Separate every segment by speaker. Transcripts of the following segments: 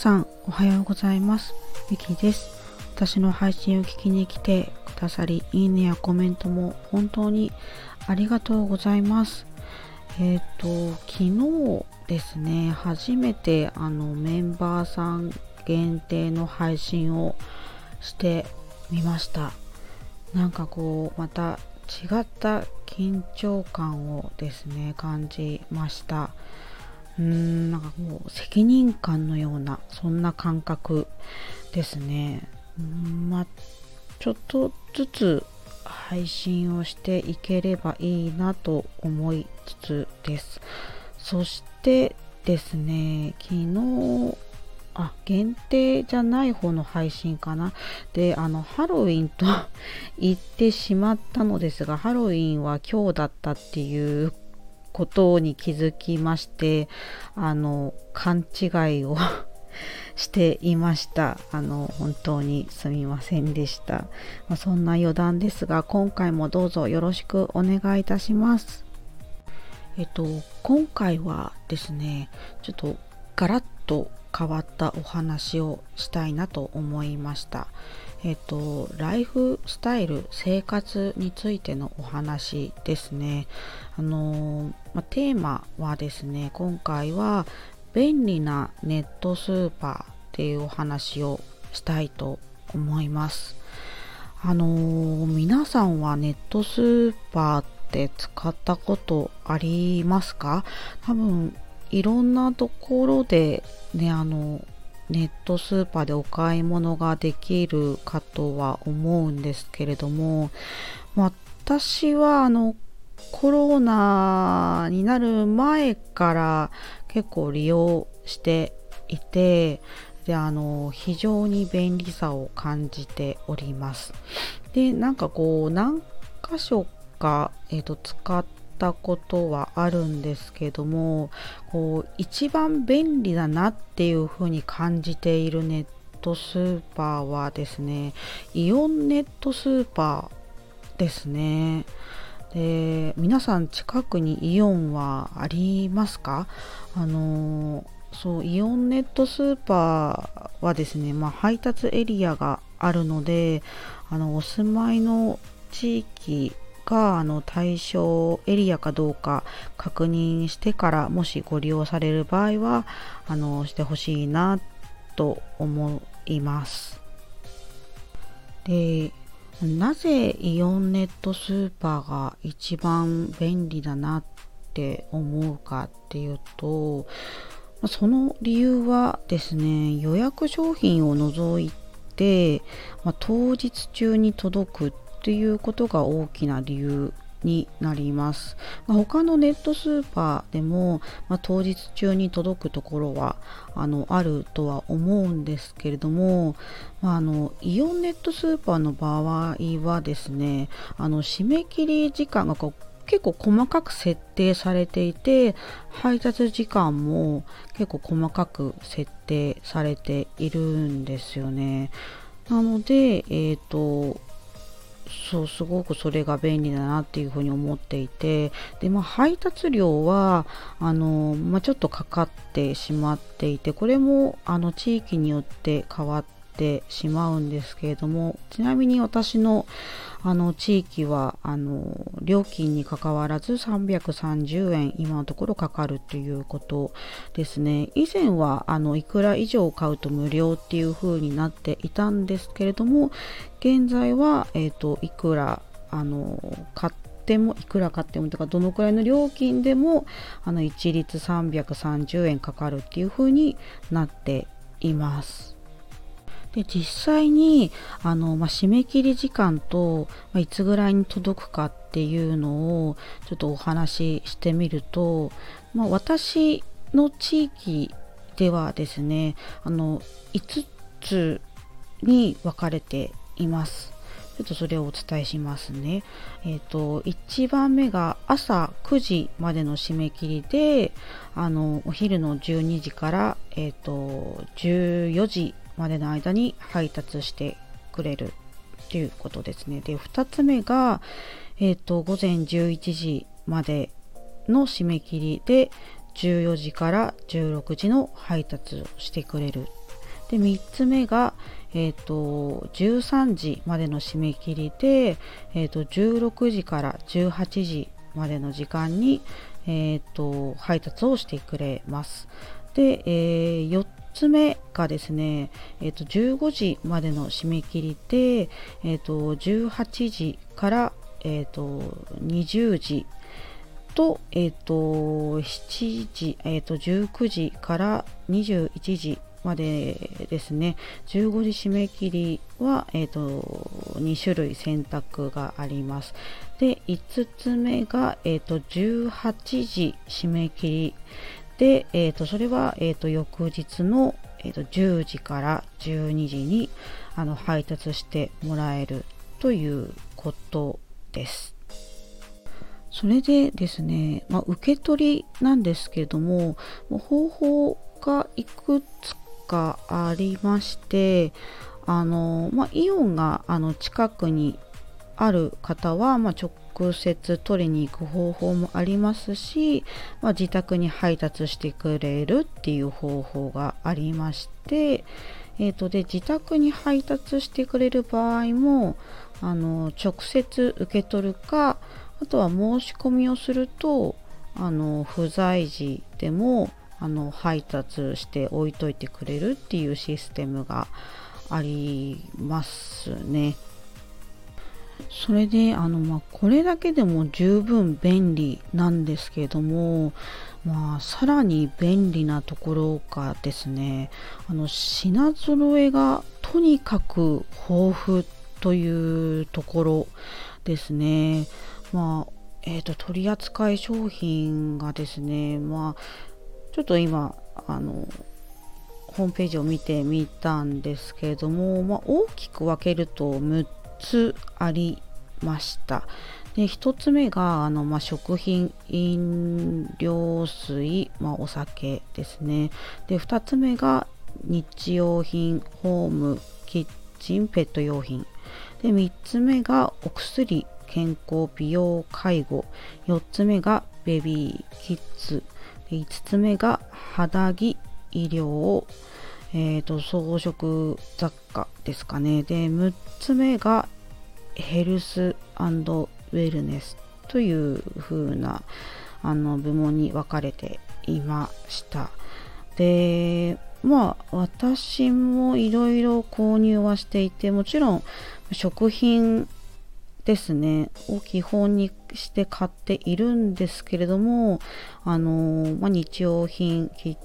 Speaker 1: さんおはようございます。ゆきです。私の配信を聞きに来てくださりいいねやコメントも本当にありがとうございます。えっ、ー、と昨日ですね初めてあのメンバーさん限定の配信をしてみました。なんかこうまた違った緊張感をですね感じました。うーんなんかもう責任感のようなそんな感覚ですね。まあちょっとずつ配信をしていければいいなと思いつつです。そしてですね昨日あ限定じゃない方の配信かな。であのハロウィンと 言ってしまったのですがハロウィンは今日だったっていうことに気づきましてあの勘違いを していました。あの本当にすみませんでした、まあ、そんな余談ですが今回もどうぞよろしくお願いいたします。えっと今回はですねちょっとガラッと変わったお話をしたいなと思いました。えっ、と、ライフスタイル、生活についてのお話ですね。あのまテーマはですね、今回は便利なネットスーパーっていうお話をしたいと思います。あの皆さんはネットスーパーって使ったことありますか？多分いろんなところでねあのネットスーパーでお買い物ができるかとは思うんですけれども私はあのコロナになる前から結構利用していてであの非常に便利さを感じております。でなんかこう何箇所か、えーと、使っったことはあるんですけどもこう一番便利だなっていうふうに感じているネットスーパーはですねイオンネットスーパーですね。で皆さん近くにイオンはありますか？あのそうイオンネットスーパーはですね、まあ、配達エリアがあるのであのお住まいの地域があの対象エリアかどうか確認してからもしご利用される場合はあのしてほしいなと思います。でなぜイオンネットスーパーが一番便利だなって思うかっていうとその理由はですね予約商品を除いて、まあ、当日中に届くっていうことが大きな理由になります、ま、他のネットスーパーでも、まあ、当日中に届くところはあのあるとは思うんですけれども、まあ、あのイオンネットスーパーの場合はですねあの締め切り時間がこう結構細かく設定されていて配達時間も結構細かく設定されているんですよね。なので、えーとそうすごくそれが便利だなっていうふうに思っていてで、まあ、配達料はあの、まあ、ちょっとかかってしまっていてこれもあの地域によって変わっててしまうんですけれどもちなみに私のあの地域はあの料金にかかわらず330円今のところかかるということですね以前はあのいくら以上買うと無料っていう風になっていたんですけれども現在は、えーと、いくらあの買ってもいくら買ってもとかどのくらいの料金でもあの一律330円かかるっていう風になっています。で実際にあの、まあ、締め切り時間と、まあ、いつぐらいに届くかっていうのをちょっとお話ししてみると、まあ、私の地域ではですねあの5つに分かれています。ちょっとそれをお伝えしますね。えっ、ー、と、1番目が朝9時までの締め切りで、あの、お昼の12時から、えっ、ー、と、14時までの間に配達してくれるっていうことですね。で、2つ目が、えっ、ー、と、午前11時までの締め切りで、14時から16時の配達をしてくれるで3つ目が、えーと、13時までの締め切りで、えーと、16時から18時までの時間に、えーと、配達をしてくれます。で、えー、4つ目がですね、えー、と15時までの締め切りで、えー、と18時から、えー、と20時と,、えー、と7時、えー、と19時から21時までですね15時締め切りは、えーと、2種類選択があります。で5つ目が、えーと、18時締め切り。で、えーと、それは、えー、と翌日の、えー、と10時から12時にあの配達してもらえるということです。それでですね、まあ、受け取りなんですけれども方法がいくつかありましてあの、まあ、イオンがあの近くにある方は、まあ、直接取りに行く方法もありますし、まあ、自宅に配達してくれるっていう方法がありまして、えーと、で自宅に配達してくれる場合もあの直接受け取るかあとは申し込みをするとあの不在時でもあの配達して置いといてくれるっていうシステムがありますね。それであの、まあ、これだけでも十分便利なんですけれども、まあ、さらに便利なところがですねあの品揃えがとにかく豊富というところですね。まあえーと、取扱い商品がですね、まあ、ちょっと今あのホームページを見てみたんですけれども、まあ、大きく分けると6つありました。で1つ目があの、まあ、食品飲料水、まあ、お酒ですね。で2つ目が日用品ホームキッチンペット用品。で3つ目がお薬健康美容介護。4つ目がベビーキッズ。5つ目が肌着医療。えーと、装飾雑貨ですかね。で6つ目がヘルスウェルネスという風なあな部門に分かれていました。でまあ私もいろいろ購入はしていてもちろん食品ですね。を基本にして買っているんですけれどもあの、まあ、日用品キッ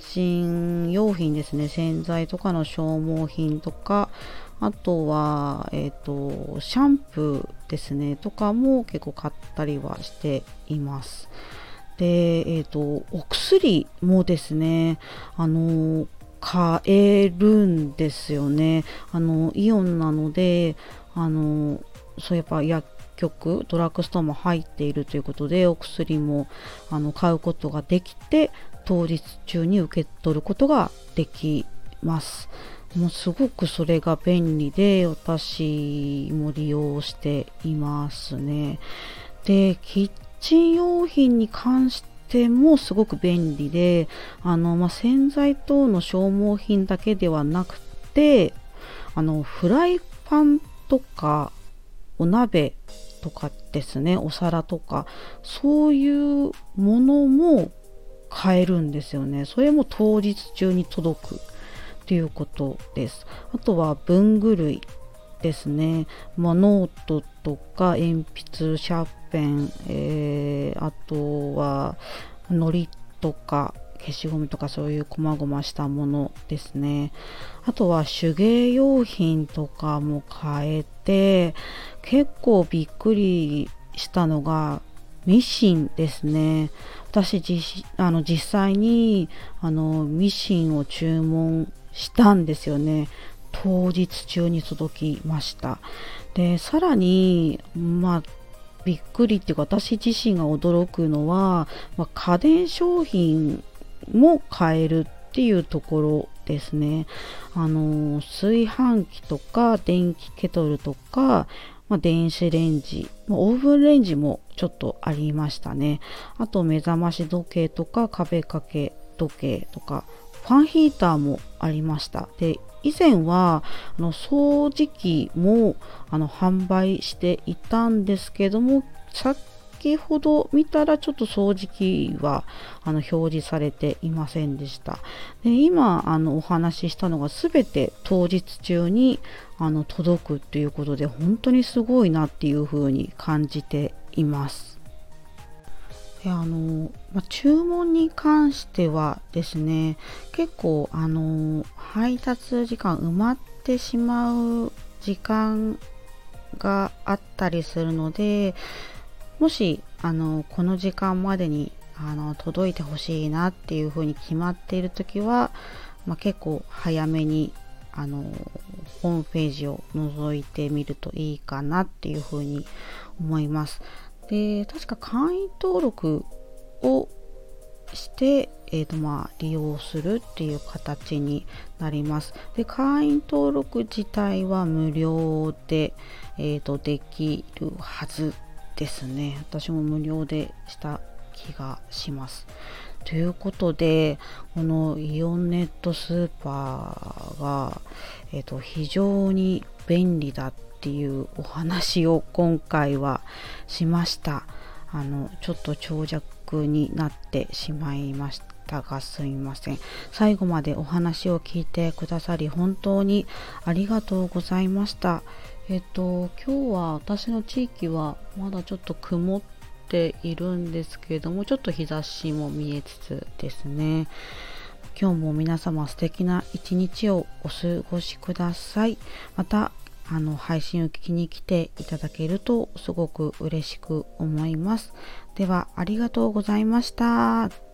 Speaker 1: チン用品ですね洗剤とかの消耗品とかあとは、えっ、ー、とシャンプーですねとかも結構買ったりはしています。で、えっ、ー、とお薬もですねあの買えるんですよね。あのイオンなのであのそういえば薬局ドラッグストアも入っているということでお薬もあの買うことができて当日中に受け取ることができます。もうすごくそれが便利で私も利用していますね。でキッチン用品に関してもすごく便利であの、まあ、洗剤等の消耗品だけではなくてあのフライパンとかお鍋とかですねお皿とかそういうものも買えるんですよね。それも当日中に届くっていうことです。あとは文具類ですね、まあ、ノートとか鉛筆シャーペン、えー、あとはのりとか消しゴムとかそういう細々したものですね。あとは手芸用品とかも買えて結構びっくりしたのがミシンですね。私あの実際にあのミシンを注文したんですよね。当日中に届きました。でさらにまあびっくりっていうか私自身が驚くのは、まあ、家電商品も買えるっていうところですね。あの炊飯器とか電気ケトルとか、まあ、電子レンジ、まあ、オーブンレンジもちょっとありましたね。あと目覚まし時計とか壁掛け時計とか、ファンヒーターもありましたで以前はあの掃除機もあの販売していたんですけどもさっ先ほど見たらちょっと掃除機はあの表示されていませんでした。で今あのお話ししたのが全て当日中にあの届くということで本当にすごいなっていうふうに感じています。であの、ま注文に関してはですね結構あの配達時間埋まってしまう時間があったりするのでもしあのこの時間までにあの届いてほしいなっていうふうに決まっている時は、まあ、結構早めにあのホームページを覗いてみるといいかなっていうふうに思います。で確か会員登録をして、えーとまあ、利用するっていう形になります。で会員登録自体は無料で、えーとできるはずですね。私も無料でした気がします。ということでこのイオンネットスーパーが、えーと、非常に便利だっていうお話を今回はしました。あのちょっと長尺になってしまいましたがすみません。最後までお話を聞いてくださり本当にありがとうございました。えっと今日は私の地域はまだちょっと曇っているんですけれどもちょっと日差しも見えつつですね。今日も皆様素敵な一日をお過ごしください。またあの配信を聞きに来ていただけるとすごく嬉しく思います。ではありがとうございました。